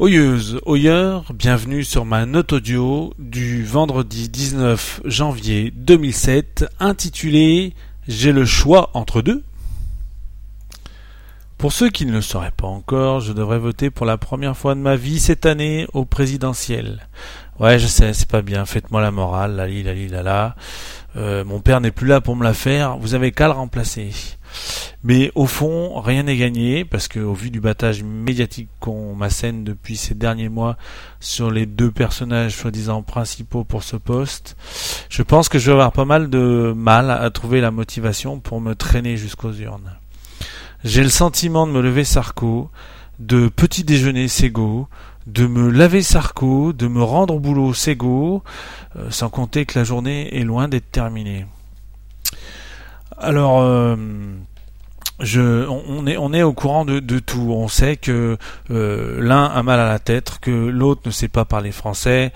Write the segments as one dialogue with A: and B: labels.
A: Oyeuse, oyeur, bienvenue sur ma note audio du vendredi 19 janvier 2007 intitulée J'ai le choix entre deux. Pour ceux qui ne le sauraient pas encore, je devrais voter pour la première fois de ma vie cette année au présidentiel. Ouais, je sais, c'est pas bien, faites-moi la morale, lali lali lala. Euh, mon père n'est plus là pour me la faire, vous avez qu'à le remplacer. Mais au fond, rien n'est gagné, parce que au vu du battage médiatique qu'on m'assène depuis ces derniers mois sur les deux personnages soi-disant principaux pour ce poste, je pense que je vais avoir pas mal de mal à trouver la motivation pour me traîner jusqu'aux urnes. J'ai le sentiment de me lever Sarko, de petit déjeuner Sego, de me laver Sarko, de me rendre au boulot Sego, euh, sans compter que la journée est loin d'être terminée. Alors, euh, je, on est, on est au courant de, de tout. On sait que euh, l'un a mal à la tête, que l'autre ne sait pas parler français,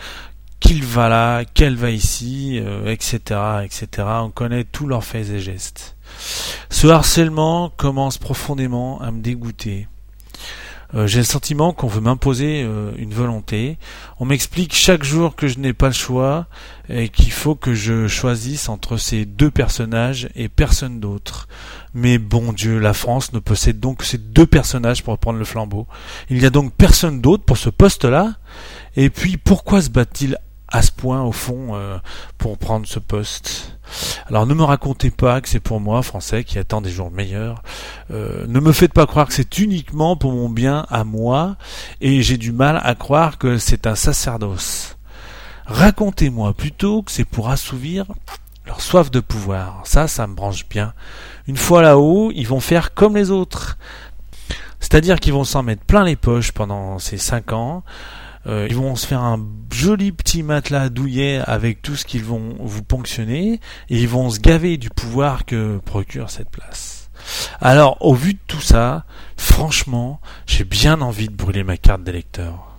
A: qu'il va là, qu'elle va ici, etc., etc. On connaît tous leurs faits et gestes. Ce harcèlement commence profondément à me dégoûter. Euh, j'ai le sentiment qu'on veut m'imposer euh, une volonté. On m'explique chaque jour que je n'ai pas le choix et qu'il faut que je choisisse entre ces deux personnages et personne d'autre. Mais bon Dieu, la France ne possède donc que ces deux personnages pour prendre le flambeau. Il n'y a donc personne d'autre pour ce poste-là. Et puis pourquoi se bat-il à ce point au fond euh, pour prendre ce poste? Alors ne me racontez pas que c'est pour moi, français, qui attend des jours meilleurs. Euh, ne me faites pas croire que c'est uniquement pour mon bien à moi, et j'ai du mal à croire que c'est un sacerdoce. Racontez-moi plutôt que c'est pour assouvir leur soif de pouvoir. Ça, ça me branche bien. Une fois là-haut, ils vont faire comme les autres. C'est-à-dire qu'ils vont s'en mettre plein les poches pendant ces cinq ans, euh, ils vont se faire un joli petit matelas douillet avec tout ce qu'ils vont vous ponctionner et ils vont se gaver du pouvoir que procure cette place. Alors, au vu de tout ça, franchement, j'ai bien envie de brûler ma carte d'électeur.